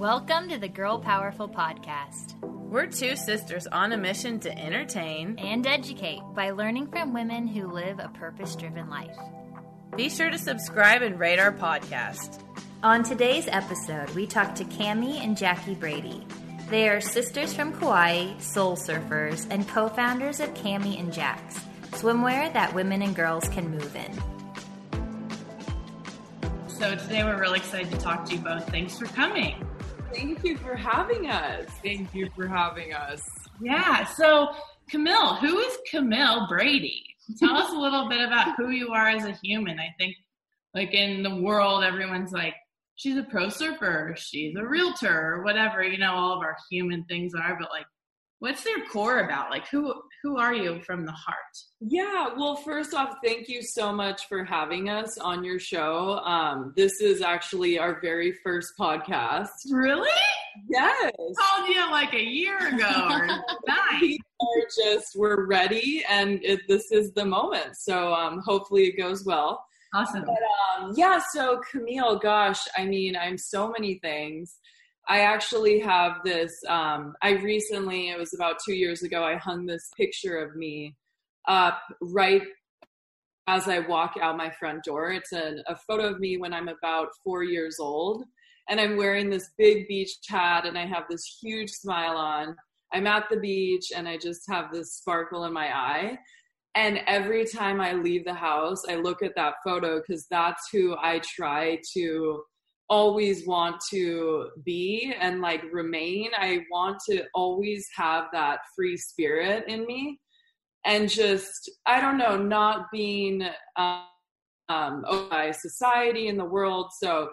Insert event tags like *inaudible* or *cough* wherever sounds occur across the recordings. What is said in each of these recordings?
Welcome to the Girl Powerful Podcast We're two sisters on a mission to entertain. and educate by learning from women who live a purpose driven life. Be sure to subscribe and rate our podcast. On today's episode, we talk to Cami and Jackie Brady. They are sisters from Kauai, soul surfers, and co founders of Cami and Jax, swimwear that women and girls can move in. So today we're really excited to talk to you both. Thanks for coming. Thank you for having us. Thank you for having us. Yeah. So Camille, who is Camille Brady? Tell us a little bit about who you are as a human. I think like in the world, everyone's like, she's a pro surfer, she's a realtor, or whatever, you know, all of our human things are, but like what's their core about? Like who who are you from the heart? Yeah, well, first off, thank you so much for having us on your show. Um, this is actually our very first podcast. Really? Yes. Called you like a year ago or *laughs* nine. We are just, we're ready and it, this is the moment. So um, hopefully it goes well. Awesome. Um, yeah, so Camille, gosh, I mean, I'm so many things. I actually have this. Um, I recently, it was about two years ago, I hung this picture of me up right as I walk out my front door. It's a, a photo of me when I'm about four years old. And I'm wearing this big beach hat and I have this huge smile on. I'm at the beach and I just have this sparkle in my eye. And every time I leave the house, I look at that photo because that's who I try to always want to be and like remain. I want to always have that free spirit in me and just, I don't know, not being um, um, by society in the world. So,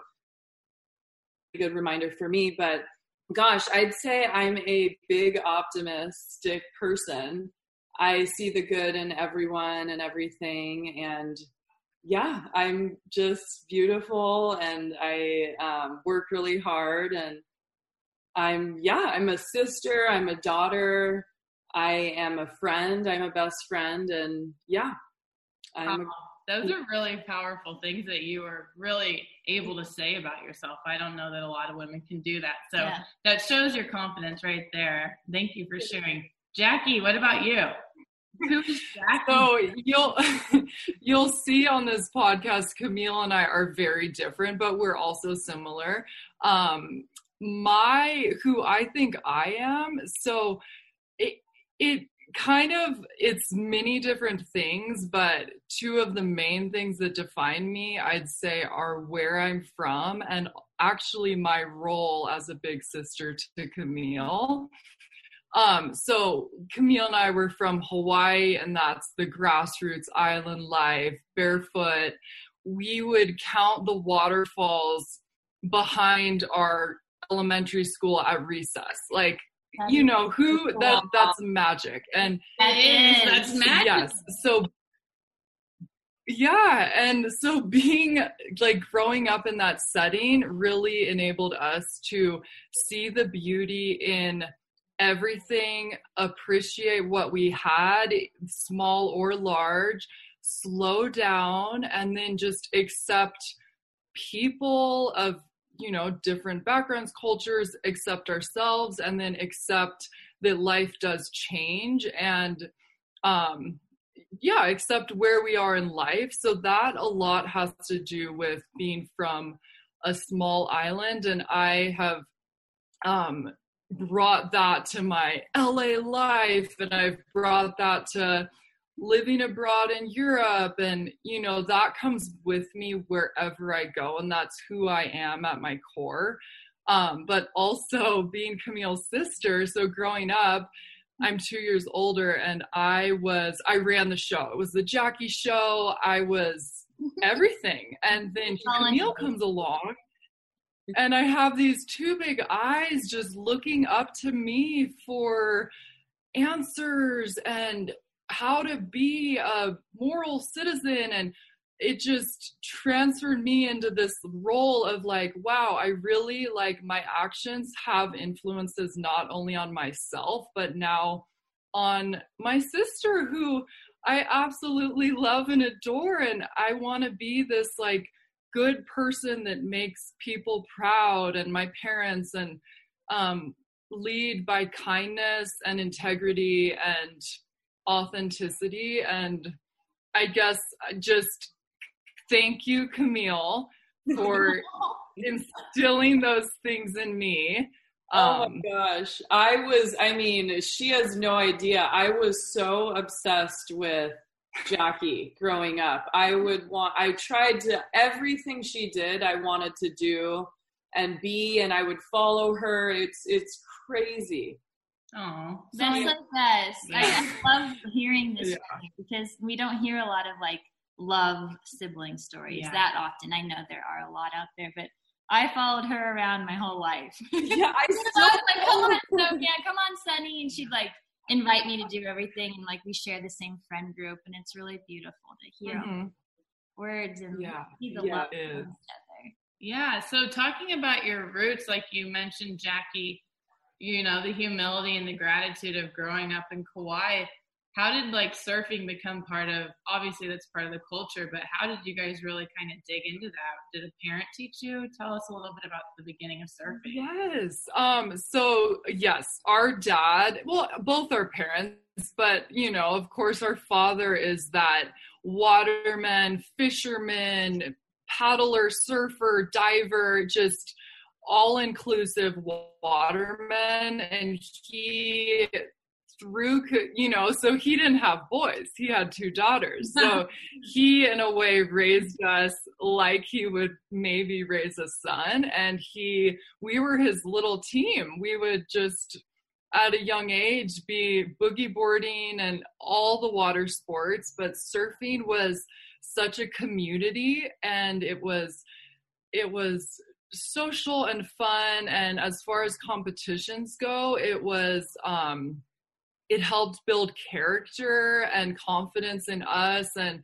a good reminder for me. But gosh, I'd say I'm a big optimistic person. I see the good in everyone and everything. And yeah, I'm just beautiful and I um, work really hard and I'm, yeah, I'm a sister, I'm a daughter, I am a friend, I'm a best friend, and yeah, I'm. Wow. Those are really powerful things that you are really able to say about yourself. I don't know that a lot of women can do that. So Yeah. that shows your confidence right there. Thank you for sharing. Jackie, what about you? So you'll *laughs* you'll see on this podcast, Camille and I are very different, but we're also similar. Um, my who I think I am. So it it kind of it's many different things, but two of the main things that define me, I'd say, are where I'm from and actually my role as a big sister to Camille. Um, so Camille and I were from Hawaii, and that's the grassroots island life, barefoot. We would count the waterfalls behind our elementary school at recess. Like, you know, who that that's magic. And that is, that's magic. Yes. So yeah, and so being like growing up in that setting really enabled us to see the beauty in everything, appreciate what we had, small or large, slow down, and then just accept people of you know different backgrounds cultures accept ourselves and then accept that life does change and um yeah accept where we are in life. So that a lot has to do with being from a small island and i have um brought that to my LA life and I've brought that to living abroad in Europe and you know that comes with me wherever I go and that's who I am at my core. Um, but also being Camille's sister so growing up I'm 2 years older and I was I ran the show. It was the Jackie show. I was everything. And then Camille comes along and I have these two big eyes just looking up to me for answers and how to be a moral citizen. And it just transferred me into this role of like wow i really like my actions have influences not only on myself but now on my sister who i absolutely love and adore. And i want to be this like good person that makes people proud and my parents and um, lead by kindness and integrity and authenticity and i guess just thank you camille for *laughs* instilling those things in me oh um, my gosh. I was, I mean, she has no idea. I was so obsessed with Jackie growing up. I would want, I tried to, everything she did, I wanted to do and be, and I would follow her. It's, it's crazy. Oh, That's yeah. the best. I, Yeah. I love hearing this Yeah. because we don't hear a lot of like love sibling stories Yeah. that often. I know there are a lot out there, but I followed her around my whole life. Yeah, I *laughs* I was like, come on, *laughs* Sophia, come on, Sunny. And she'd like invite me to do everything. And like we share the same friend group. And it's really beautiful to hear mhm. words and Yeah. see the Yeah, love it from is. each other. Yeah. So talking about your roots, like you mentioned, Jackie, you know, the humility and the gratitude of growing up in Kauai. How did like surfing become part of obviously that's part of the culture, but how did you guys really kind of dig into that? Did a parent teach you? Tell us a little bit about the beginning of surfing. Yes. Um, so yes, our dad, well, both our parents, but you know, of course, our father is that waterman, fisherman, paddler, surfer, diver, just all inclusive waterman. And he through you know so he didn't have boys he had two daughters. *laughs* So he in a way raised us like he would maybe raise a son and he we were his little team. We would just at a young age be boogie boarding and all the water sports but surfing was such a community and it was it was social and fun and as far as competitions go it was um it helped build character and confidence in us and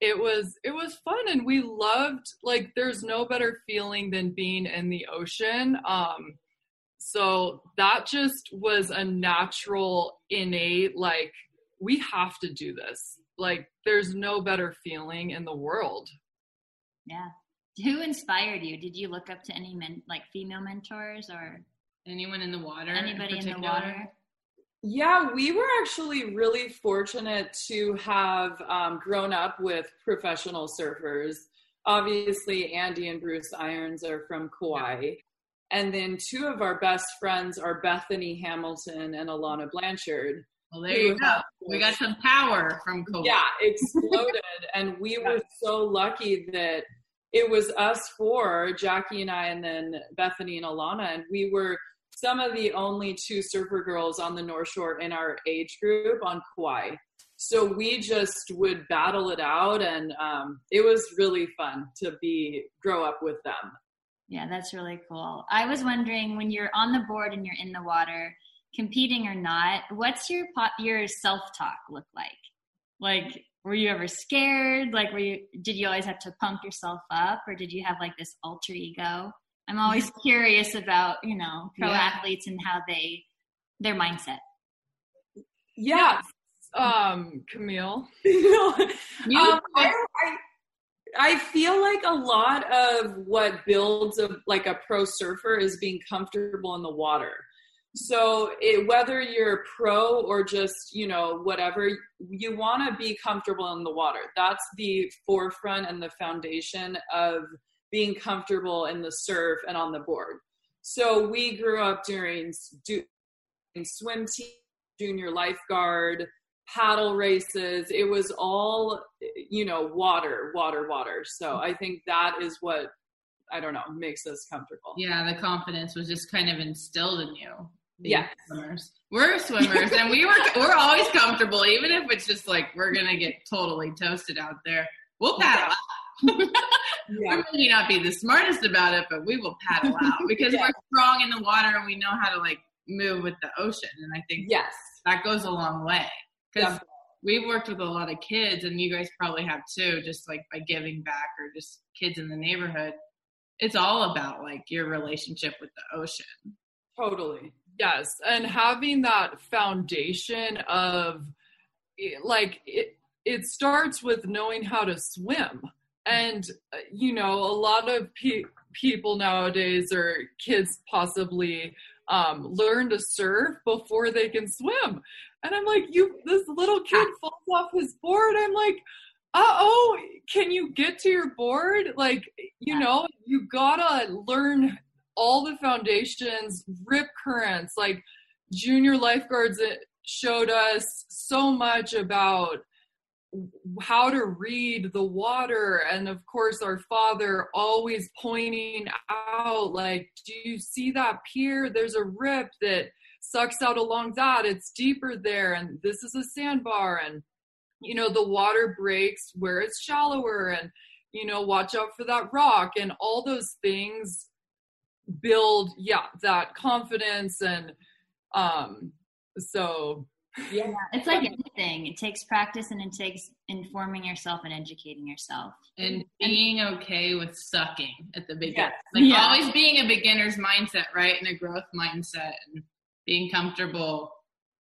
it was it was fun and we loved like there's no better feeling than being in the ocean um so that just was a natural innate like we have to do this like there's no better feeling in the world Yeah. Who inspired you? Did you look up to any men, like female mentors or Anyone in the water? anybody in the water? Yeah, we were actually really fortunate to have um, grown up with professional surfers. Obviously, Andy and Bruce Irons are from Kauai. And then two of our best friends are Bethany Hamilton and Alana Blanchard. Well, there you go. We got some power from Kauai. Yeah, exploded. *laughs* and we were so lucky that it was us four, Jackie and I, and then Bethany and Alana. And we were some of the only two surfer girls on the North Shore in our age group on Kauai. So we just would battle it out, and um, it was really fun to be grow up with them. Yeah, that's really cool. I was wondering when you're on the board and you're in the water, competing or not, what's your pop, your self talk look like? Like, were you ever scared? Like, were you did you always have to pump yourself up, or did you have like this alter ego? I'm always curious about you know pro Yeah. athletes and how they their mindset. Yeah, um camille *laughs* you um, I, I, feel like a lot of what builds a like a pro surfer is being comfortable in the water. So it, whether you're pro or just you know whatever, you want to be comfortable in the water. That's the forefront and the foundation of being comfortable in the surf and on the board. So we grew up during swim team, junior lifeguard, paddle races. It was all, you know, water, water, water. So I think that is what, I don't know, makes us comfortable. yeah, the confidence was just kind of instilled in you. Yeah, swimmers. We're swimmers, and we were *laughs* we're always comfortable, even if it's just like we're gonna get totally toasted out there. We'll paddle out. *laughs* Yeah. We may not be the smartest about it, but we will paddle *laughs* out because Yeah. we're strong in the water and we know how to like move with the ocean. And I think Yes. that goes a long way because we've worked with a lot of kids, and you guys probably have too, just like by giving back or just kids in the neighborhood. It's all about like your relationship with the ocean. Totally. Yes, and having that foundation of eh, like it it starts with knowing how to swim. And uh, you know a lot of pe- people nowadays or kids possibly um, learn to surf before they can swim. And i'm like you this little kid falls off his board. I'm like uh-oh can you get to your board? Like you know you gotta learn all the foundations rip currents. Like junior lifeguards showed us so much about how to read the water. And of course our father always pointing out like do you see that pier? There's a rip that sucks out along that. It's deeper there. And this is a sandbar. And you know the water breaks where it's shallower. And you know watch out for that rock. And all those things build yeah that confidence. And um so yeah it's like anything. It takes practice and it takes informing yourself and educating yourself. And being okay with sucking at the beginning Yeah. like Yeah. always being a beginner's mindset right? And a growth mindset and being comfortable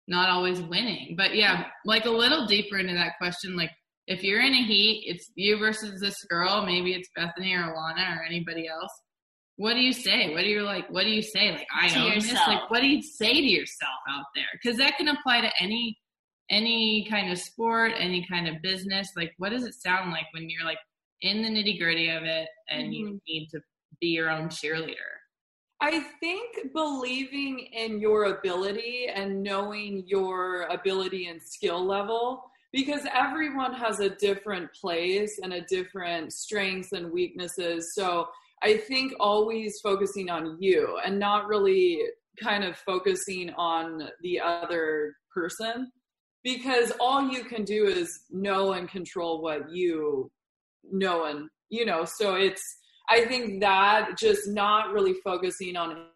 not always winning. But yeah like a little deeper into that question like if you're in a heat it's you versus this girl. Maybe it's bethany or alana or anybody else what do you say? What do you like what do you say? Like i To own this. Yourself. like what do you say to yourself out there? Because that can apply to any any kind of sport any kind of business. Like what does it sound like when you're like in the nitty gritty of it and you mm-hmm. need to be your own cheerleader? I think believing in your ability and knowing your ability and skill level, because everyone has a different place and a different strengths and weaknesses. So I think always focusing on you and not really kind of focusing on the other person, because all you can do is know and control what you know and you know. So it's I think that just not really focusing on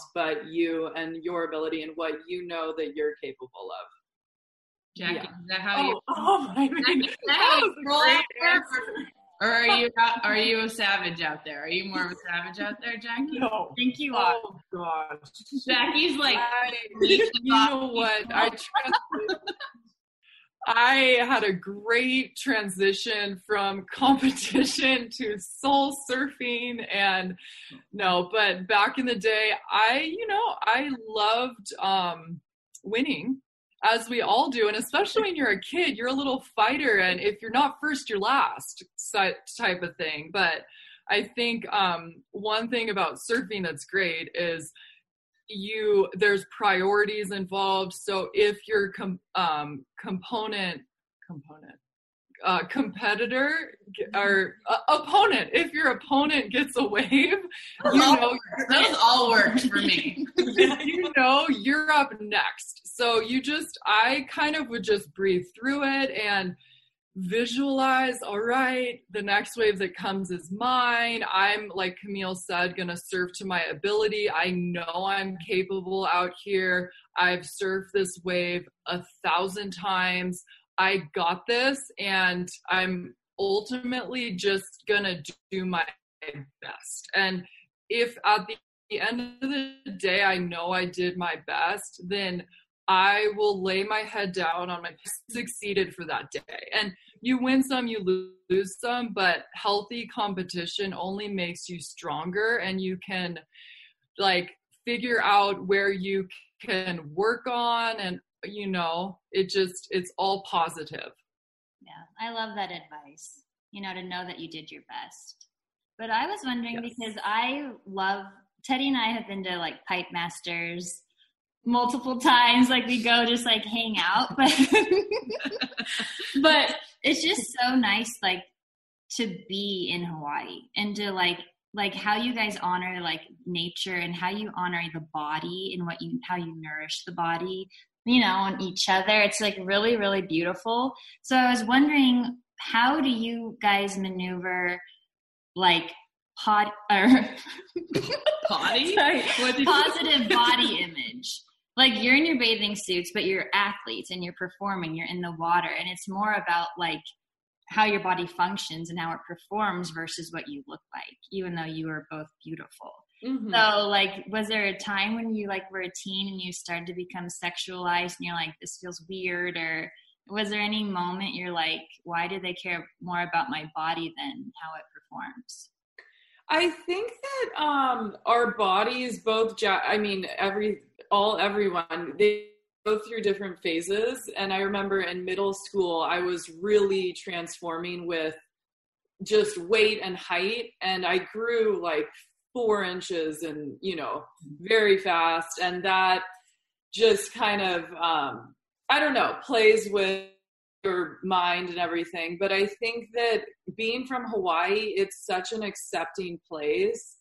else but you and your ability and what you know that you're capable of. jackie Yeah. is that how oh, you oh, *laughs* oh my Jackie, God. that That was a great out there? answer. Or are you are you a savage out there are you more of a savage out there jackie No. think you are Oh gosh. jackie's like I, *laughs* you know what? I trans- I had a great transition from competition to soul surfing and no, but back in the day, I, you know, I loved um winning as we all do and especially when you're a kid, you're a little fighter and if you're not first, you're last type of thing. But I think um one thing about surfing that's great is you there's priorities involved so if your com, um, component component uh, competitor or uh, opponent. If your opponent gets a wave you know those all worked for me. *laughs* You know you're up next. So you just i kind of would just breathe through it and visualize all right the next wave that comes is mine. I'm like camille said gonna surf to my ability. I know i'm capable out here. I've surfed this wave a thousand times i got this and i'm ultimately just gonna do my best and if at the end of the day i know i did my best then I will lay my head down on my succeeded for that day. And you win some, you lose some, but healthy competition only makes you stronger and you can like figure out where you can work on and you know, it just it's all positive. Yeah, I love that advice. You know, to know that you did your best. But I was wondering Yes. because I love Tedi and I have been to like Pipe Masters multiple times. Like we go just like hang out, *laughs* but but it's just so nice, like to be in Hawaii and to like like how you guys honor like nature and how you honor the body and what you how you nourish the body you know on each other. It's like really really beautiful. So i was wondering how do you guys maneuver like pod or *laughs* potty? Sorry, What did you- positive *laughs* body image. Like you're in your bathing suits but you're athletes and you're performing. You're in the water. And it's more about like how your body functions and how it performs versus what you look like even though you are both beautiful Mhm. so like was there a time when you like were a teen and you started to become sexualized and you're like this feels weird or was there any moment you're like, why do they care more about my body than how it performs? I think that um, our bodies, both, ja- I mean, every, all, everyone, they go through different phases. And I remember in middle school, I was really transforming with just weight and height. And I grew like four inches and, you know, very fast. And that just kind of, um, I don't know, plays with your mind and everything. But I think that being from Hawaii, it's such an accepting place.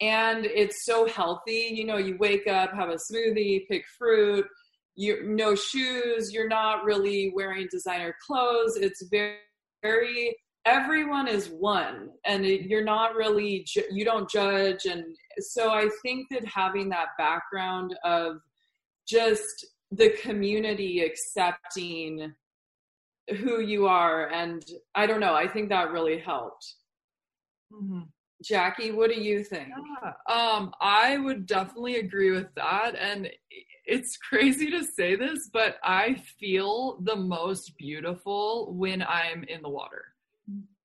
And it's so healthy. You know, you wake up, have a smoothie, pick fruit, you no shoes, you're not really wearing designer clothes. It's very, very everyone is one and it, you're not really ju- you don't judge and so i think that having that background of just the community accepting who you are and i don't know i think that really helped Mm-hmm. jackie what do you think Yeah, um, I would definitely agree with that. And it's *laughs* crazy to say this, but I feel the most beautiful when I'm in the water.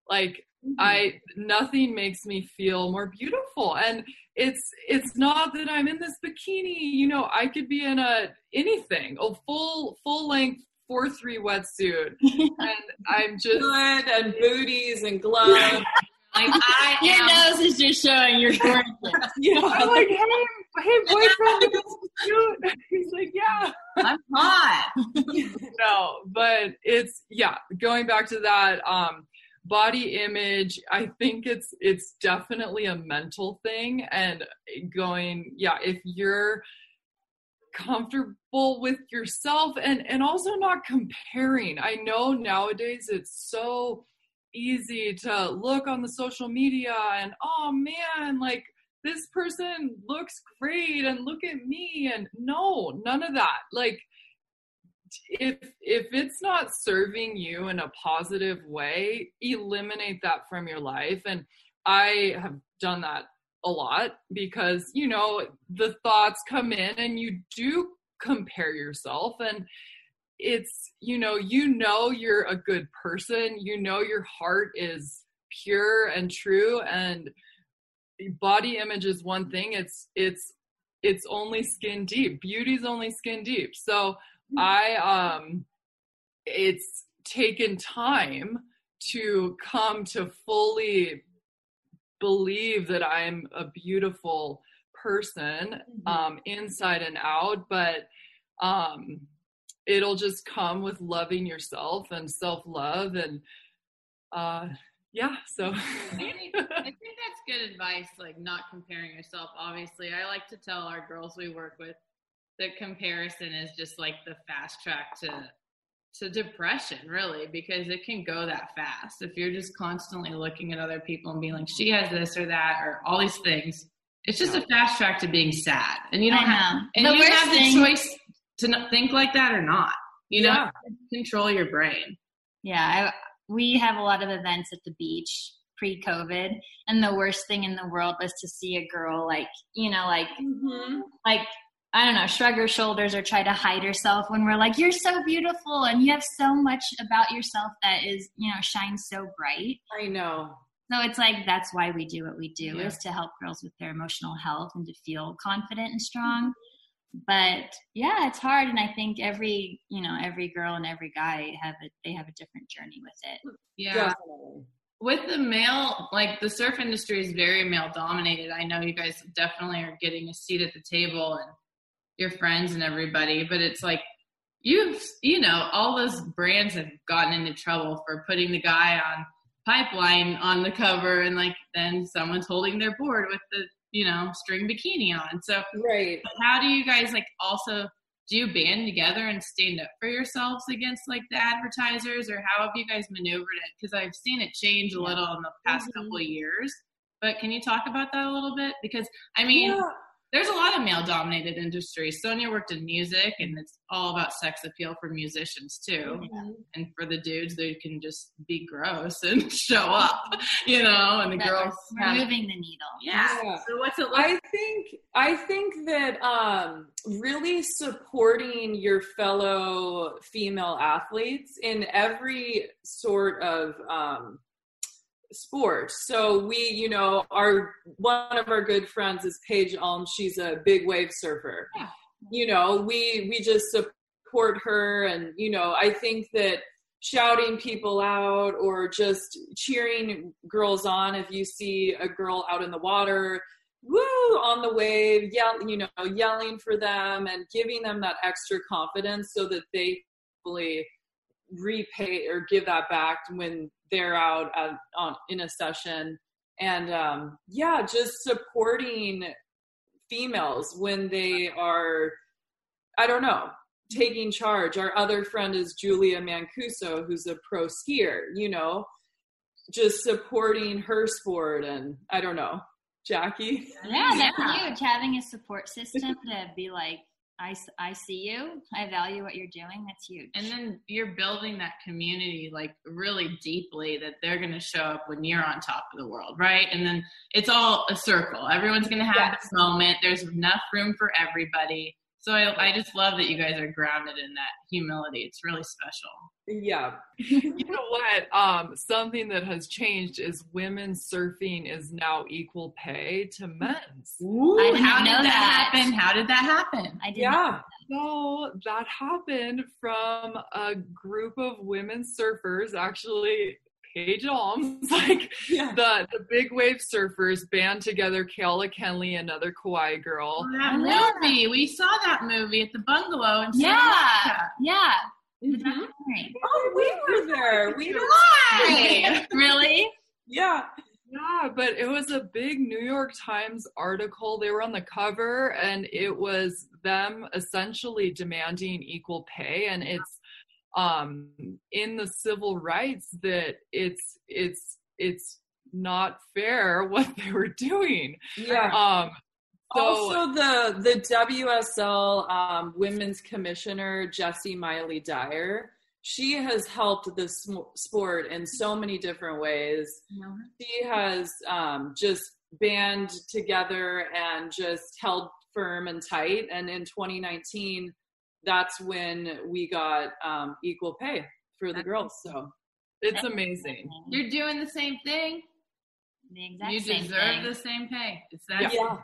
Like I nothing makes me feel more beautiful. And it's it's not that I'm in this bikini, you know, I could be in a anything, a full full length four three wetsuit. *laughs* and I'm just good and *laughs* booties and gloves Like I *laughs* Your am, nose is just showing you're gorgeous. yeah I'm like, hey, hey, boyfriend, this is cute. He's like, yeah. I'm hot. no, but it's yeah, going back to that um body image, I think it's it's definitely a mental thing and going yeah, if you're comfortable with yourself and and also not comparing. I know nowadays it's so easy to look on the social media and oh man, like this person looks great and look at me and no, none of that. Like if if it's not serving you in a positive way eliminate that from your life. And i have done that a lot because you know the thoughts come in and you do compare yourself. And it's you know you know you're a good person. You know your heart is pure and true. And body image is one thing. It's it's it's only skin deep. Beauty's only skin deep. So I um it's taken time to come to fully believe that I'm a beautiful person um inside and out but um it'll just come with loving yourself and self-love and uh yeah so I *laughs* think, I think that's good advice, like not comparing yourself. Obviously, I like to tell our girls we work with that comparison is just like the fast track to to depression, really, because it can go that fast. If you're just constantly looking at other people and being like, she has this or that or all these things, it's just a fast track to being sad. And you don't have and The you have the choice to not think like that or not. You know, Yeah. control your brain. Yeah, I, we have a lot of events at the beach pre-COVID, and the worst thing in the world was to see a girl like you know like Mhm. like I don't know shrug her shoulders or try to hide herself when we're like you're so beautiful and you have so much about yourself that is you know shines so bright. i know So it's like that's why we do what we do Yeah. is to help girls with their emotional health and to feel confident and strong. Mm-hmm. But yeah, it's hard, and I think every you know every girl and every guy have a they have a different journey with it. Yeah. definitely with the male like the surf industry is very male dominated i know you guys definitely are getting a seat at the table and your friends and everybody but it's like you've you know all those brands have gotten into trouble for putting the guy on pipeline on the cover and like then someone's holding their board with the you know string bikini on. So right. how do you guys like also do you band together and stand up for yourselves against like the advertisers or how have you guys maneuvered it? Because i've seen it change a little in the past Mhm. couple of years but can you talk about that a little bit? Because i mean Yeah. There's a lot of male dominated industries. Sonya worked in music and it's all about sex appeal for musicians too. Mm-hmm. And for the dudes they can just be gross *laughs* and show up, you know, and the That girls we're, have- moving the needle. yeah. Yeah. So what's it like? I think I think that um, really supporting your fellow female athletes in every sort of um, sport. So we, you know, our one of our good friends is Paige Alms. She's a big wave surfer. Yeah. You know, we we just support her, and you know, I think that shouting people out or just cheering girls on if you see a girl out in the water woo on the wave yell you know yelling for them and giving them that extra confidence so that they fully repay or give that back when they're out at, on in a session. And um yeah just supporting females when they are i don't know taking charge. Our other friend is julia mancuso who's a pro skier you know? Just supporting her sport and i don't know. Jackie? Yeah, that's Yeah. huge. Having a support system to be like, I, I see you. I value what you're doing. That's huge. and then you're building that community like really deeply that they're going to show up when you're on top of the world right? And then it's all a circle. Everyone's going to have this moment. There's enough room for everybody. So I, I just love that you guys are grounded in that humility. It's really special yeah you know what? Um, something that has changed is women's surfing is now equal pay to men's. I didn't how know did that, that. happen how did that happen I didn't. yeah So that happened from a group of women surfers, actually. Paige Alms, *laughs* like yeah the the big wave surfers band together. Keala Kennelly, another Kauai girl. that Yeah. movie we saw that movie at the bungalow in Santa Yeah. Monica. Yeah. The Mhm. oh we were there we were Why? *laughs* really? yeah Yeah, but it was a big New York Times article. They were on the cover, and it was them essentially demanding equal pay. And it's um, in the civil rights that it's it's it's not fair *laughs* what they were doing. yeah Um, so also the the WSL um, women's commissioner Jessi Miley-Dyer she has helped this sport in so many different ways. She has um, just band together and just held firm and tight. And in 2019 that's when we got um, equal pay for the girls. So it's amazing. you're doing the same thing? The exact you same deserve thing. the same pay. It's that Yeah.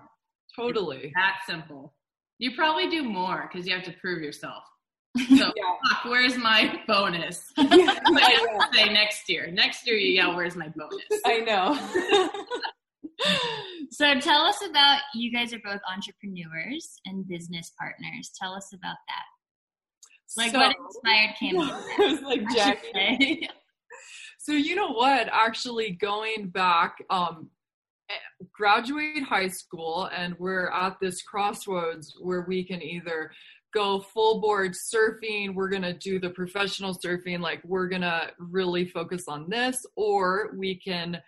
Totally. that simple you probably do more because you have to prove yourself *laughs* so yeah fuck, where's my bonus *laughs* yeah, *laughs* say next year. Next year, you yell, "Where's my bonus?" I know So tell us about you guys are both entrepreneurs and business partners. Tell us about that. Like So- what inspired Cami? I was like Jackie. So you know what? Actually, going back, um, graduate high school, and we're at this crossroads where we can either go full board surfing. We're gonna do the professional surfing, like we're gonna really focus on this, or we can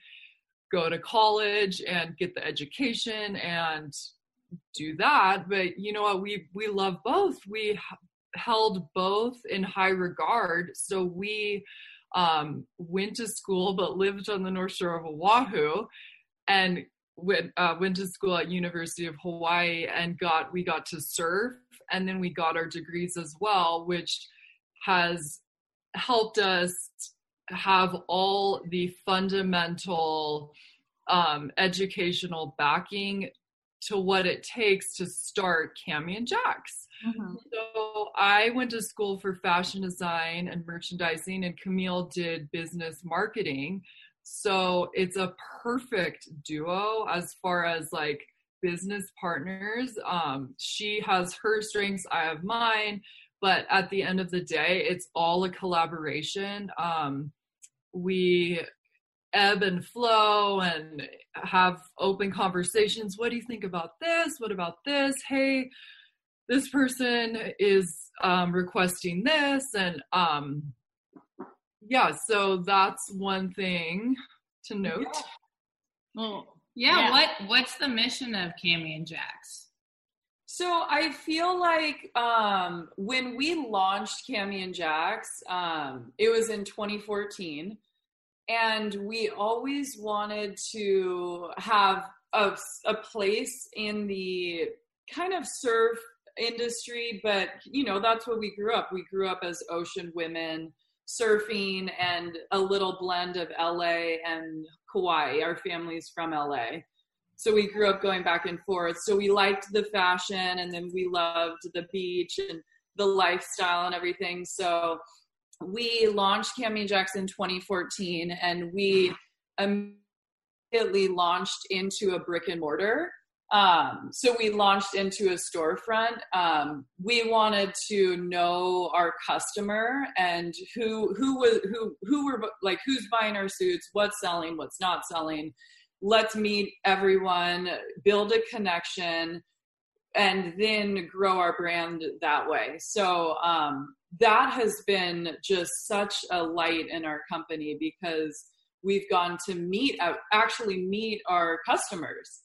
go to college and get the education and do that. But you know what? We we love both. We held both in high regard, so we um, went to school but lived on the North Shore of Oahu, and went uh, went to school at University of Hawaii and got we got to surf, and then we got our degrees as well, which has helped us have all the fundamental um, educational backing to what it takes to start Cami and Jax. Mhm. So I went to school for fashion design and merchandising, and Camille did business marketing. So it's a perfect duo as far as like business partners. Um, she has her strengths, I have mine, but at the end of the day, it's all a collaboration. Um, we ebb and flow and have open conversations. What do you think about this? What about this? Hey, this person is um, requesting this and um yeah so that's one thing to note Well, yeah, Yeah. What What's the mission of Cami and Jax? So I feel like um, when we launched Cami and Jax, um, it was in 2014, and we always wanted to have a, a place in the kind of surf industry, but you know that's what we grew up. We grew up as ocean women, surfing, and a little blend of LA and Kauai. Our family's from LA so we grew up going back and forth. So we liked the fashion and then we loved the beach and the lifestyle and everything. So we launched Cami in 2014 and we immediately launched into a brick and mortar. Um, so we launched into a storefront. Um, we wanted to know our customer and who who was who who were like who's buying our suits, what's selling, what's not selling let's meet everyone, build a connection, and then grow our brand that way. So um, that has been just such a light in our company because we've gone to meet actually meet our customers.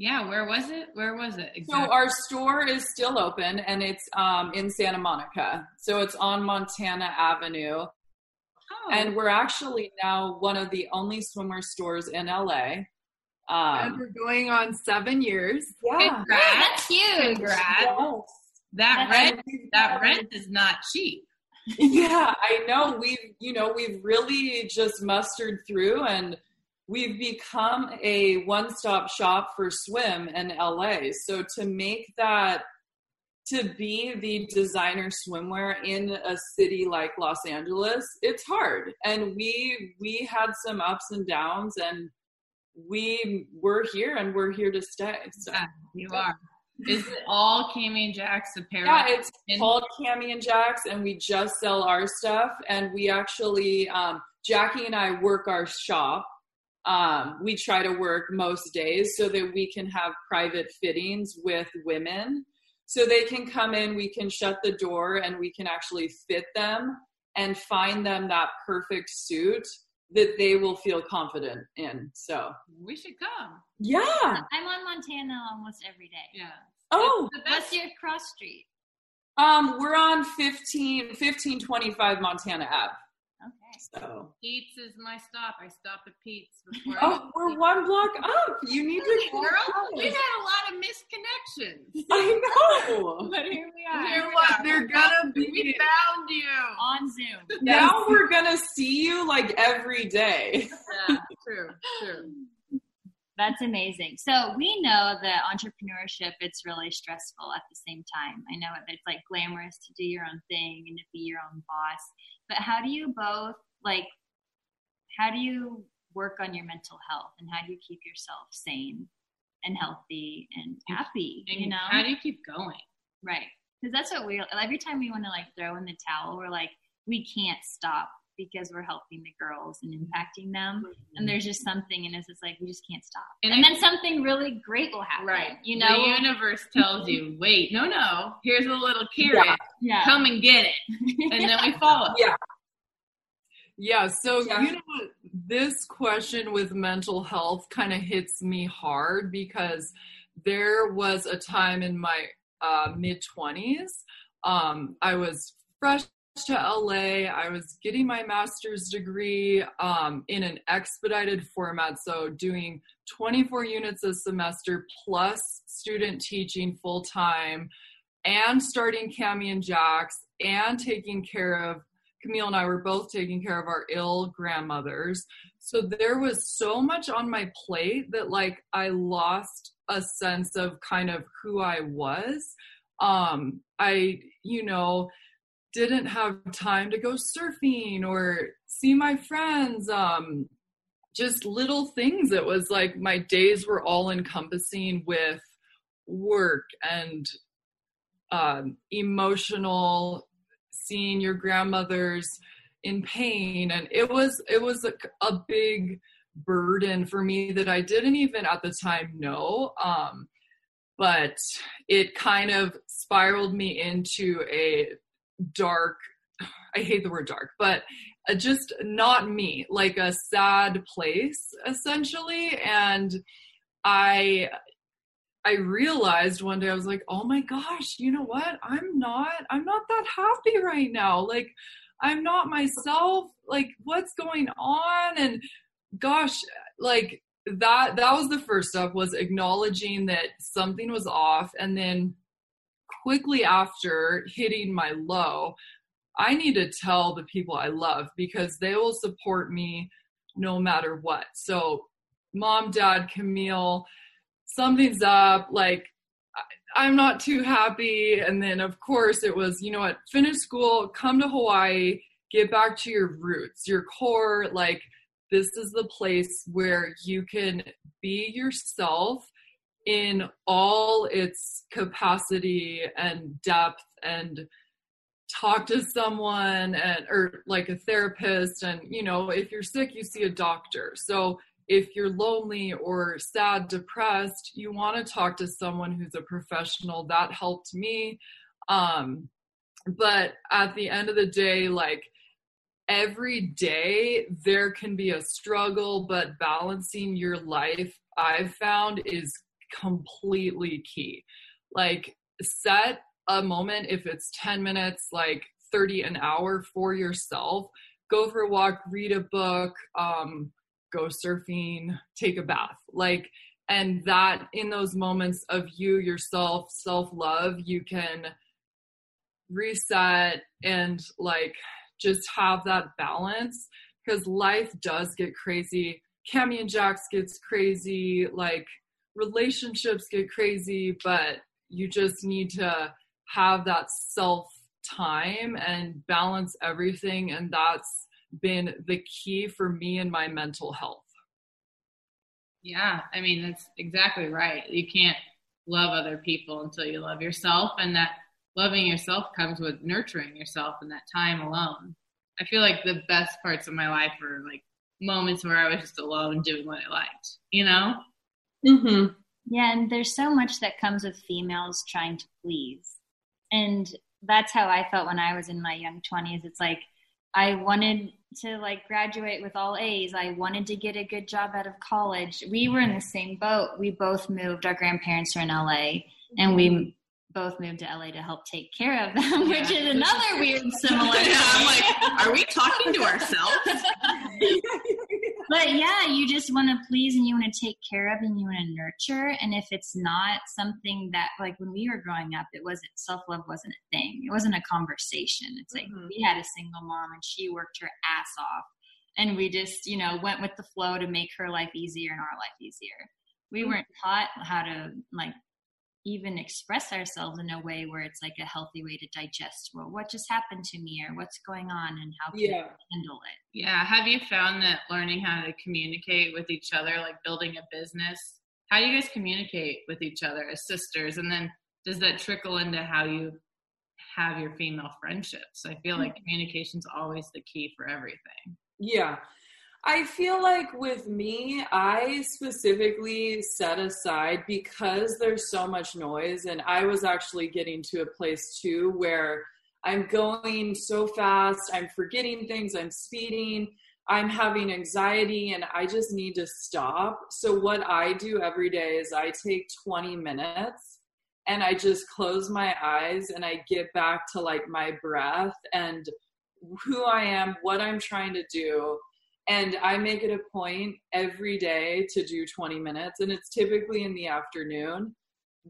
Yeah, where was it? Where was it? Exactly? So our store is still open and it's um, in Santa Monica. So it's on Montana Avenue. Oh. And we're actually now one of the only swimwear stores in LA. Um, and we're going on seven years. Yeah, Congrats. that's huge. Congrats. Yes. That rent, that rent is not cheap. *laughs* yeah, I know. We've, you know, we've really just mustered through and we've become a one-stop shop for swim in LA. So to make that to be the designer swimwear in a city like Los Angeles, it's hard. And we we had some ups and downs and we we're here and we're here to stay. So yeah, you are. Is it all Cami and Jax apparel? Yeah, it's called Cami and Jax, and we just sell our stuff. And we actually, um, Jackie and I work our shop. Um, we try to work most days so that we can have private fittings with women so they can come in, we can shut the door, and we can actually fit them and find them that perfect suit that they will feel confident in. So we should come. Yeah. I'm on Montana almost every day. Yeah. Oh, what's your cross street? Um, we're on 15, 1525 Montana Ave. Okay. So Pete's is my stop. I stop at Pete's. Before oh, we're one block up. You need to. Girl, we had a lot of misconnections. *laughs* I know. *laughs* but here we are. Here what? They're gonna be. We found you on Zoom. *laughs* Now we're gonna see you like every day. Yeah, true, true. That's amazing. So we know that entrepreneurship it's really stressful at the same time. I know it's like glamorous to do your own thing and to be your own boss. But how do you both like how do you work on your mental health and how do you keep yourself sane and healthy and mm-hmm. happy? And you know? How do you keep going? Right. Because that's what we every time we want to like throw in the towel, we're like, we can't stop because we're helping the girls and impacting them. And there's just something in us that's like, we just can't stop. And, and then something really great will happen. Right. You know, the universe tells you, *laughs* wait, no, no, here's a little carrot. Yeah. yeah. Come and get it. *laughs* And then we follow. Yeah. Yeah. So, yeah. you know what? This question with mental health kind of hits me hard because there was a time in my uh, mid 20s. Um, I was fresh to LA. I was getting my master's degree um, in an expedited format, so doing 24 units a semester plus student teaching full time, and starting Cami and Jax, and taking care of Camille and I were both taking care of our ill grandmothers. So there was so much on my plate that like I lost a sense of kind of who I was. Um, I, you know, didn't have time to go surfing or see my friends um just little things. It was like my days were all encompassing with work and um, emotional seeing your grandmother's in pain. And it was it was a, a big burden for me that i didn't even at the time know um, but it kind of spiraled me into a dark i hate the word dark but uh, just not me like a sad place essentially and i I realized one day I was like, "Oh my gosh, you know what? I'm not I'm not that happy right now. Like I'm not myself. Like what's going on?" And gosh, like that that was the first step was acknowledging that something was off and then quickly after hitting my low, I need to tell the people I love because they will support me no matter what. So, mom, dad, Camille, something's up. Like, I'm not too happy. And then, of course, it was, you know what, finish school, come to Hawaii, get back to your roots, your core. Like, this is the place where you can be yourself in all its capacity and depth and talk to someone and or like a therapist and you know if you're sick you see a doctor. So if you're lonely or sad depressed you want to talk to someone who's a professional. That helped me. Um but at the end of the day like every day there can be a struggle but balancing your life i've found is completely key. Like set a moment if it's 10 minutes like 30 an hour for yourself. Go for a walk read a book um, go surfing take a bath. Like and that in those moments of you yourself self love you can reset and like just have that balance. Because life does get crazy. Cami and jax gets crazy like relationships get crazy but you just need to have that self time and balance everything and that's been the key for me and my mental health. Yeah i mean that's exactly right. You can't love other people until you love yourself and that loving yourself comes with nurturing yourself and that time alone. I feel like the best parts of my life were like moments where i was just alone doing what i liked you know mm-hmm. yeah and there's so much that comes with females trying to please and that's how I felt when I was in my young 20s. It's like I wanted to like graduate with all A's. I wanted to get a good job out of college. We were in the same boat. We both moved. Our grandparents are in LA and we both moved to LA to help take care of them, which is another weird *laughs* similarity. yeah, I'm like, are we talking to ourselves? *laughs* but yeah, you just want to please and you want to take care of and you want to nurture. And if it's not something that, like when we were growing up, it wasn't self love wasn't a thing. It wasn't a conversation. It's like mm-hmm. we had a single mom and she worked her ass off, and we just you know went with the flow to make her life easier and our life easier. We mm-hmm. weren't taught how to like even express ourselves in a way where it's like a healthy way to digest well what just happened to me or what's going on and how can yeah. Handle it? Yeah have you found that learning how to communicate with each other like building a business how do you guys communicate with each other as sisters? And then does that trickle into how you have your female friendships? I feel like hmm. communication's always the key for everything. Yeah I feel like with me, I specifically set aside because there's so much noise, and I was actually getting to a place too where I'm going so fast, I'm forgetting things, I'm speeding, I'm having anxiety, and I just need to stop. So, what I do every day is I take 20 minutes and I just close my eyes and I get back to like my breath and who I am, what I'm trying to do and I make it a point every day to do 20 minutes, and it's typically in the afternoon.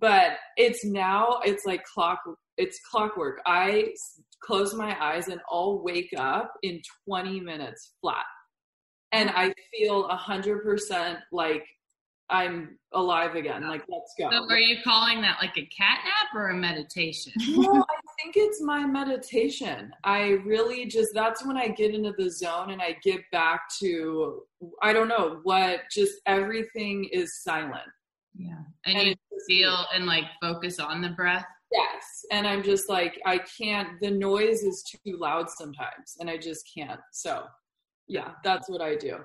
But it's now, it's like clock, it's clockwork. I close my eyes and I'll wake up in 20 minutes flat. And I feel 100% like I'm alive again. Like, let's go. So, are you calling that like a cat nap or a meditation? no, I think it's my meditation. I really just, that's when I get into the zone and I get back to, I don't know what, just everything is silent. Yeah. And, and you feel and like focus on the breath. Yes. And I'm just like, I can't, the noise is too loud sometimes and I just can't. So, yeah, that's what I do.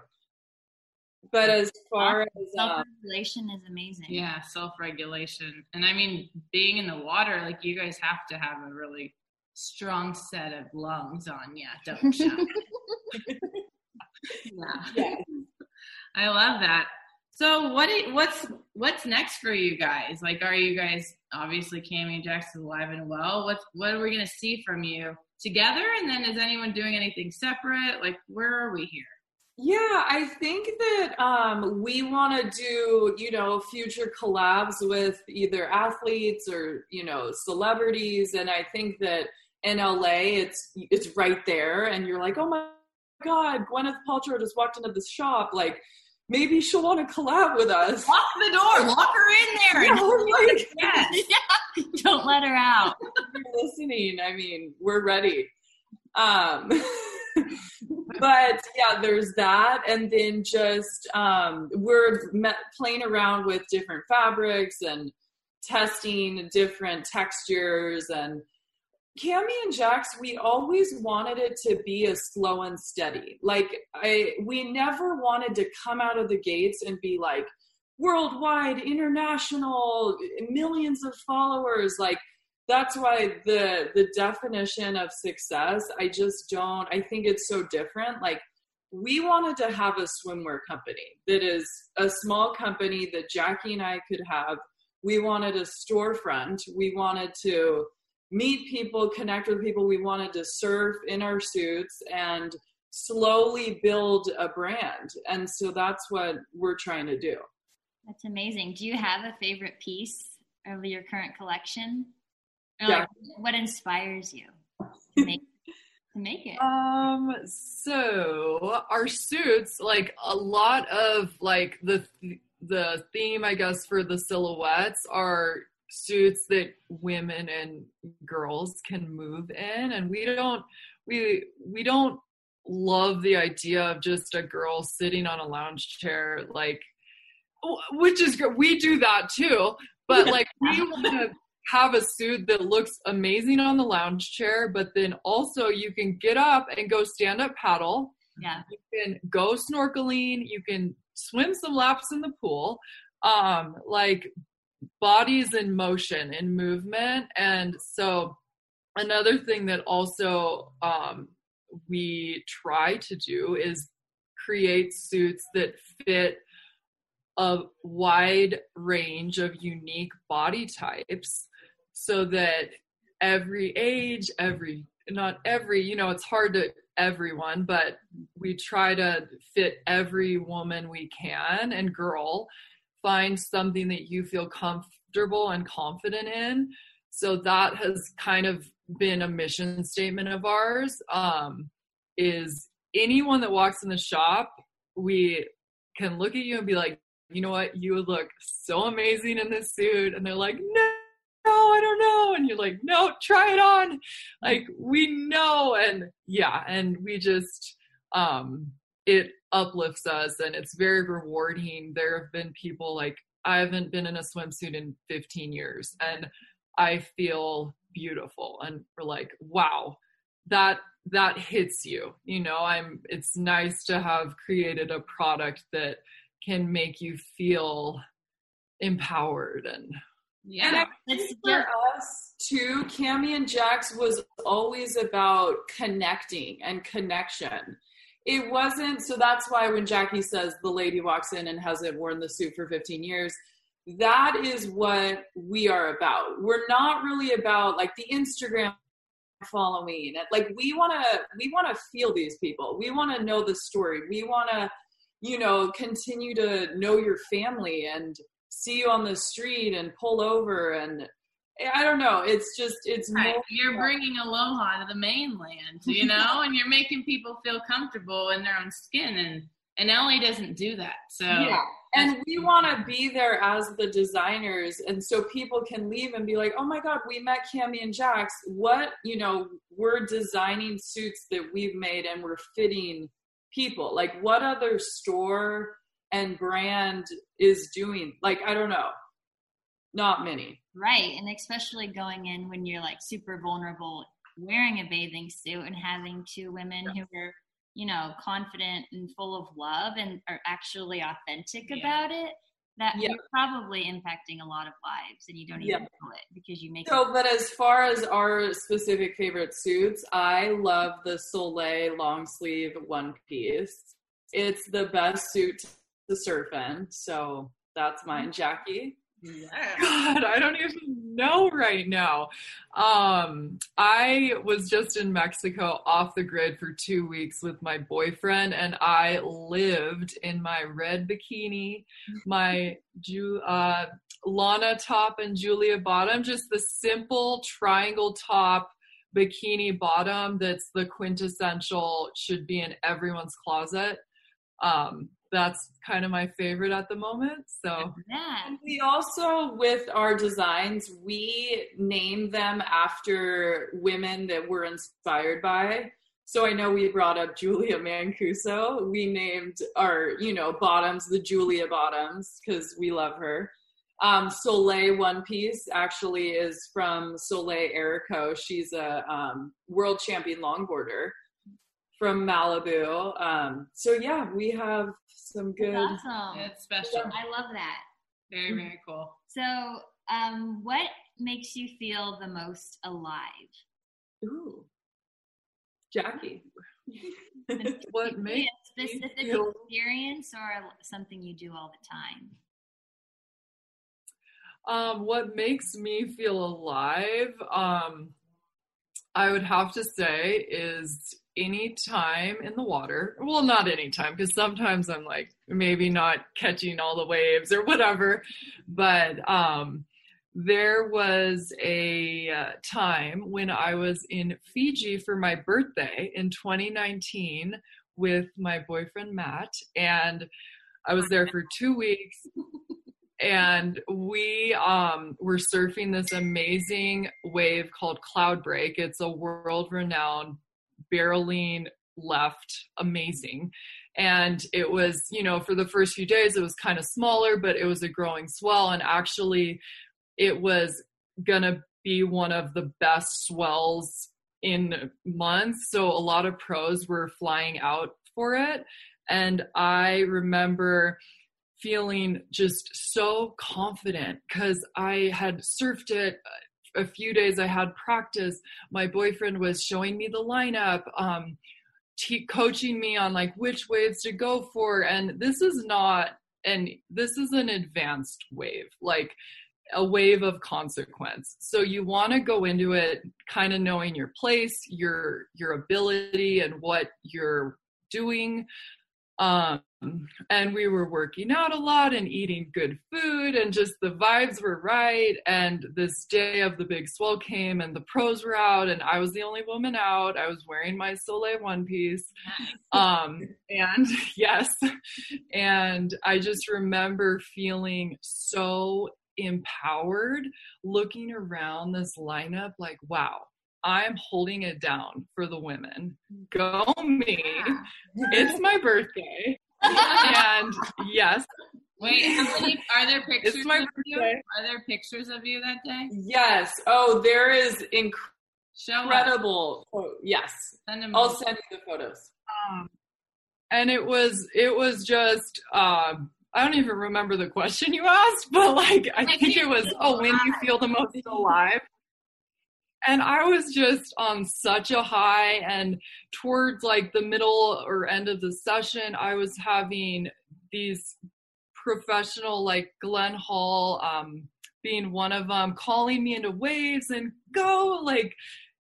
But as far as uh, is amazing. Yeah, self regulation. And I mean, being in the water, like you guys have to have a really strong set of lungs on yeah don't you? *laughs* *laughs* yeah. yeah. I love that. So what what's what's next for you guys? Like, are you guys obviously Cami and Jackson alive and well? What what are we gonna see from you together? And then is anyone doing anything separate? Like, where are we here? Yeah, I think that um, we want to do, you know, future collabs with either athletes or, you know, celebrities. And I think that in LA, it's it's right there, and you're like, oh my god, Gwyneth Paltrow just walked into this shop. Like, maybe she'll want to collab with us. Lock the door. Lock her in there. Yeah, like, Yes. *laughs* Don't let her out. *laughs* if you're listening, I mean, we're ready. Um, *laughs* but yeah, there's that, and then just um, we're met, playing around with different fabrics and testing different textures and Cami and Jax, we always wanted it to be a slow and steady. Like I we never wanted to come out of the gates and be like worldwide, international, millions of followers. Like that's why the the definition of success, I just don't I think it's so different. Like we wanted to have a swimwear company that is a small company that Jackie and I could have. We wanted a storefront. We wanted to meet people, connect with people. We wanted to surf in our suits and slowly build a brand. And so that's what we're trying to do. That's amazing. Do you have a favorite piece of your current collection? Yeah. like, what inspires you to make, to make it? Um, so our suits, like a lot of like the the theme, I guess, for the silhouettes are suits that women and girls can move in, and we don't we we don't love the idea of just a girl sitting on a lounge chair, like which is good. We do that too, but like we *laughs* want to have a suit that looks amazing on the lounge chair, but then also you can get up and go stand up paddle. Yeah. You can go snorkeling. You can swim some laps in the pool. Um, like bodies in motion and movement. And so another thing that also um, we try to do is create suits that fit a wide range of unique body types so that every age, every not every, you know, it's hard to everyone, but we try to fit every woman we can and girl find something that you feel comfortable and confident in. So that has kind of been a mission statement of ours. Um, is anyone that walks in the shop, we can look at you and be like, you know what, you would look so amazing in this suit. And they're like, no, I don't know. And you're like, no, try it on. Like, we know. And yeah, and we just, um, it uplifts us and it's very rewarding. There have been people like, I haven't been in a swimsuit in 15 years and I feel beautiful. And we're like, wow, that that hits you you know i'm it's nice to have created a product that can make you feel empowered and Yeah. And I think for us too, Cami and Jax was always about connecting and connection. It wasn't so that's why when Jackie says the lady walks in and hasn't worn the suit for 15 years, that is what we are about. We're not really about like the Instagram following. Like we want to we want to feel these people. We want to know the story. We want to you know continue to know your family and see you on the street and pull over and I don't know. It's just it's Right. more You're bringing aloha to the mainland, you *laughs* know, and you're making people feel comfortable in their own skin, and and LA doesn't do that. So yeah. And we want to be there as the designers, and so people can leave and be like, "Oh my God, we met Cami and Jax. What you know? We're designing suits that we've made, and we're fitting people. Like, what other store and brand is doing? Like, I don't know. Not many. Right. And especially going in when you're like super vulnerable, wearing a bathing suit and having two women who are, you know, confident and full of love and are actually authentic Yeah. about it. That you're probably impacting a lot of lives and you don't even know it because you make So, but as far as our specific favorite suits, I love the Soleil long sleeve one piece. It's the best suit to surf in. So that's mine, Jackie. Yeah. God, I don't even know right now. Um, I was just in Mexico off the grid for two weeks with my boyfriend, and I lived in my red bikini, my Ju- uh, Lana top and Julia bottom, just the simple triangle top bikini bottom that's the quintessential should be in everyone's closet. Um, that's kind of my favorite at the moment. So Yeah. We also, with our designs, we name them after women that we're inspired by. So I know we brought up Julia Mancuso. We named our, you know, bottoms the Julia bottoms because we love her. Um, Soleil One Piece actually is from Soleil Errico. She's a um, world champion longboarder from Malibu. Um, so yeah, we have some good. Awesome. It's special. I love that. Very, very cool. So, um, what makes you feel the most alive? Ooh, Jackie. *laughs* what makes a specific feel- experience or something you do all the time? Um, what makes me feel alive, um, I would have to say, is any time in the water. Well, not any time, because sometimes I'm like maybe not catching all the waves or whatever. But um, there was a uh, time when I was in Fiji for my birthday in 2019 with my boyfriend Matt, and I was there for two weeks and we um, were surfing this amazing wave called Cloudbreak. It's a world renowned barreling left, amazing. And it was, you know, for the first few days, it was kind of smaller, but it was a growing swell. And actually, it was gonna be one of the best swells in months. So a lot of pros were flying out for it. And I remember feeling just so confident because I had surfed it a few days. I had practice. My boyfriend was showing me the lineup, um, coaching me on like which waves to go for. And this is not, and this is an advanced wave, like a wave of consequence. So you want to go into it kind of knowing your place, your your ability, and what you're doing um and we were working out a lot and eating good food and just the vibes were right and this day of the big swell came and the pros were out and i was the only woman out. I was wearing my soleil one piece. Um *laughs* and *laughs* yes and i just remember feeling so empowered looking around this lineup like wow i'm holding it down for the women go me it's my birthday and yes Wait, how many are there pictures it's my of you? birthday Are there pictures of you that day? Yes. Oh, there is Show incredible. Oh, yes. Send them. I'll send you the photos. um, and it was it was just um I don't even remember the question you asked, but like I Like, think you it was, oh, when do you feel the most alive? And I was just on such a high, and towards like the middle or end of the session, I was having these professional, like Glenn Hall, um, being one of them, calling me into waves and go like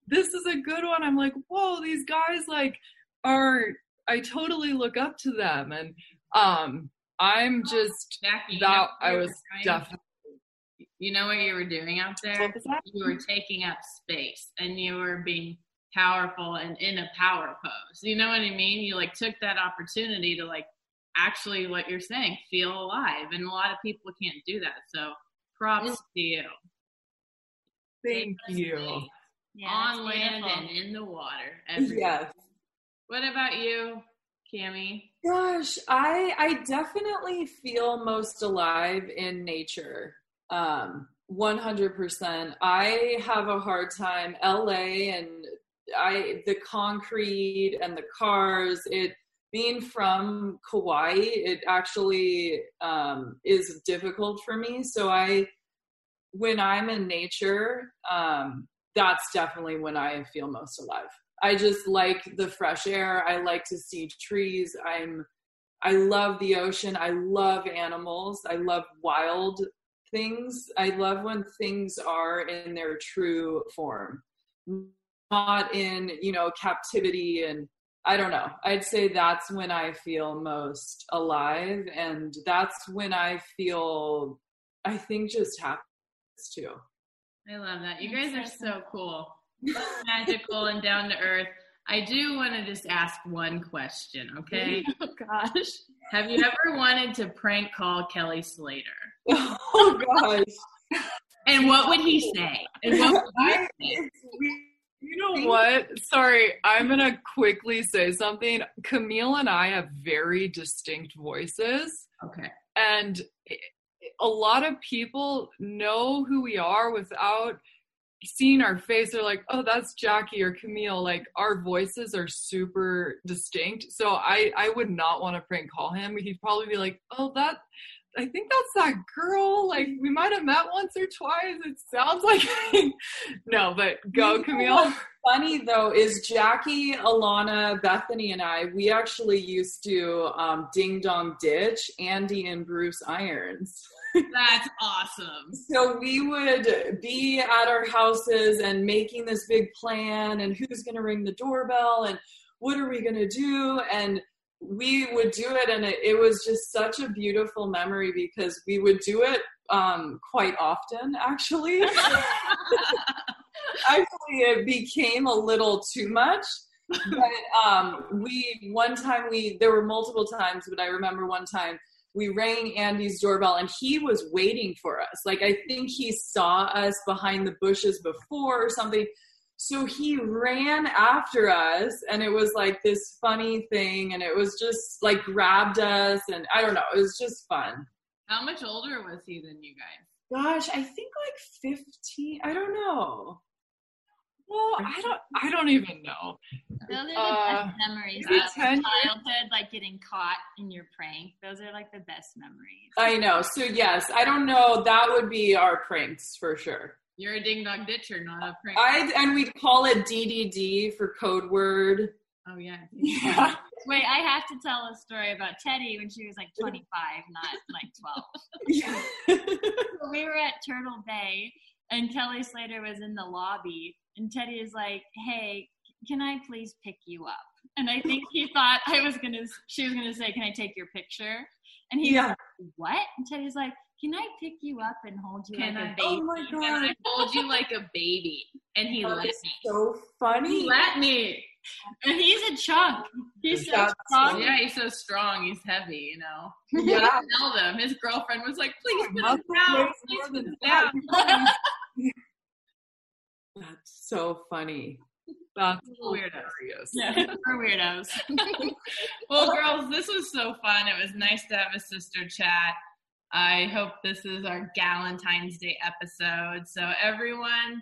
this is a good one. I'm like, whoa, these guys like are I totally look up to them, and um, I'm just Jackie, that I was definitely. You know what you were doing out there? What was that? You were taking up space, and you were being powerful and in a power pose. You know what I mean? You like took that opportunity to like actually what you're saying, feel alive, and a lot of people can't do that. So props to you. Thank you. Yeah, on land beautiful. and in the water. everywhere. Yes. What about you, Cami? Gosh, I I definitely feel most alive in nature. Um 100%. I have a hard time LA and I the concrete and the cars it being from Kauai it actually um is difficult for me so I when I'm in nature um that's definitely when I feel most alive. I just like the fresh air. I like to see trees. I'm I love the ocean. I love animals. I love wild things. I love when things are in their true form, not in, you know, captivity and I don't know. I'd say that's when I feel most alive. And that's when I feel, I think, just happiness too. I love that. You guys are so cool, *laughs* magical, and down to earth. I do want to just ask one question, okay? *laughs* Oh gosh. Have you ever wanted to prank call Kelly Slater? *laughs* Oh gosh. And what would he say? And what would you *laughs* say? You know what? Sorry, I'm gonna quickly say something. Camille and I have very distinct voices, Okay. and a lot of people know who we are without seeing our face. They're like, "Oh, that's Jackie or Camille." Like our voices are super distinct, so I I would not want to prank call him. He'd probably be like, "Oh, that." I think that's that girl. Like we might have met once or twice. It sounds like *laughs* no, but go, You Camille. what's Funny though is Jackie, Alana, Bethany, and I. We actually used to um, ding dong ditch Andy and Bruce Irons. That's awesome. So we would be at our houses and making this big plan and who's going to ring the doorbell and what are we going to do and we would do it and it, it was just such a beautiful memory because we would do it um, quite often actually *laughs* actually it became a little too much but um, we one time we there were multiple times but i remember one time we rang andy's doorbell and he was waiting for us. Like i think he saw us behind the bushes before or something. So he ran after us and it was like this funny thing and it was just like grabbed us and i don't know it was just fun. How much older was he than you guys? gosh i think like 15 i don't know Well, I don't. I don't even know. Those are the Uh, best memories of 10 years? childhood, like getting caught in your prank. Those are like the best memories. i know so yes i don't know that would be our pranks for sure You're a ding dong ditcher, not a prank. I and we'd call it DDD for code word. oh yeah. Yeah. Wait, I have to tell a story about Tedi when she was like 25, not like 12. *laughs* So we were at Turtle Bay, and Kelly Slater was in the lobby, and Tedi is like, "Hey, can I please pick you up?" And I think he thought I was gonna, she was gonna say, "Can I take your picture?" And he's Yeah. like, "What?" And Tedi's like, "Can I pick you up and hold you Can like I- a baby?" oh my And god, I hold you like a baby, and he let that's me. so He funny. let me. And he's a chunk. He's so strong. Yeah, he's so strong. He's heavy, you know. Yeah. Tell them. His girlfriend was like, "Please put him down. Please put him down." *laughs* *laughs* That's so funny. That's *laughs* Weirdos. Yeah, *laughs* we're weirdos. *laughs* Well, girls, this was so fun. It was nice to have a sister chat. I hope this is our Galentine's Day episode. So everyone,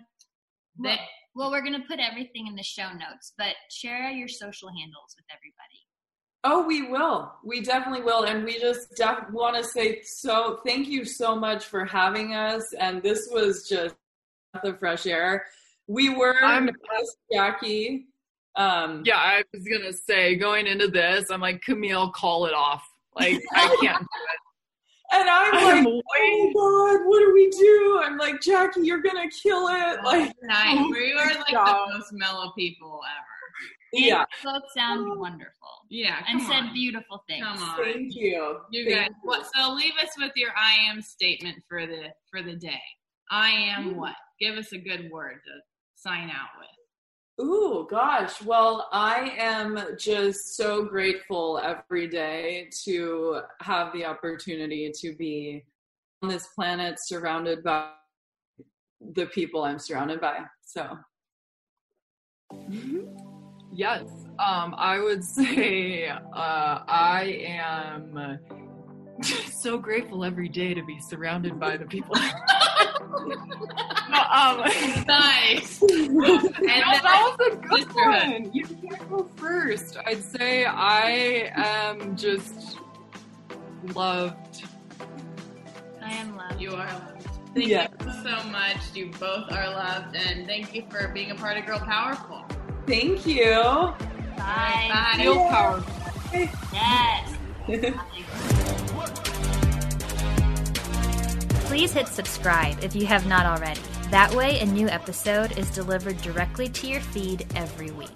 that Well, we're gonna put everything in the show notes, but share your social handles with everybody. Oh, we will. We definitely will. And we just def- want to say so thank you so much for having us. And this was just the fresh air. We were I'm- just Jackie. Um, Yeah, I was gonna say going into this, I'm like Camille, call it off. Like *laughs* I can't. Do it. And I'm I'm like, oh God, what do we do? I'm like, Jackie, you're gonna kill it. Like, night, we were like God. the most mellow people ever. yeah. And you both sound wonderful Yeah, and come said beautiful things. Come on. Thank you. You Thank guys, what? So leave us with your I am statement for the for the day. I am what? Give us a good word to sign out with. Ooh, gosh. Well, I am just so grateful every day to have the opportunity to be on this planet surrounded by the people I'm surrounded by. So, Yes, um, I would *laughs* say uh, I am *laughs* so grateful every day to be surrounded by the people. *laughs* No, um, *laughs* Nice. No, *laughs* And that was a good one. You can't go first. I'd say I am just loved. I am loved. You are loved. Thank Yeah. you so much. You both are loved, and thank you for being a part of Girl Powerful. thank you. Bye. Bye. Feel powerful. Yes. *laughs* Please hit subscribe if you have not already. That way, a new episode is delivered directly to your feed every week.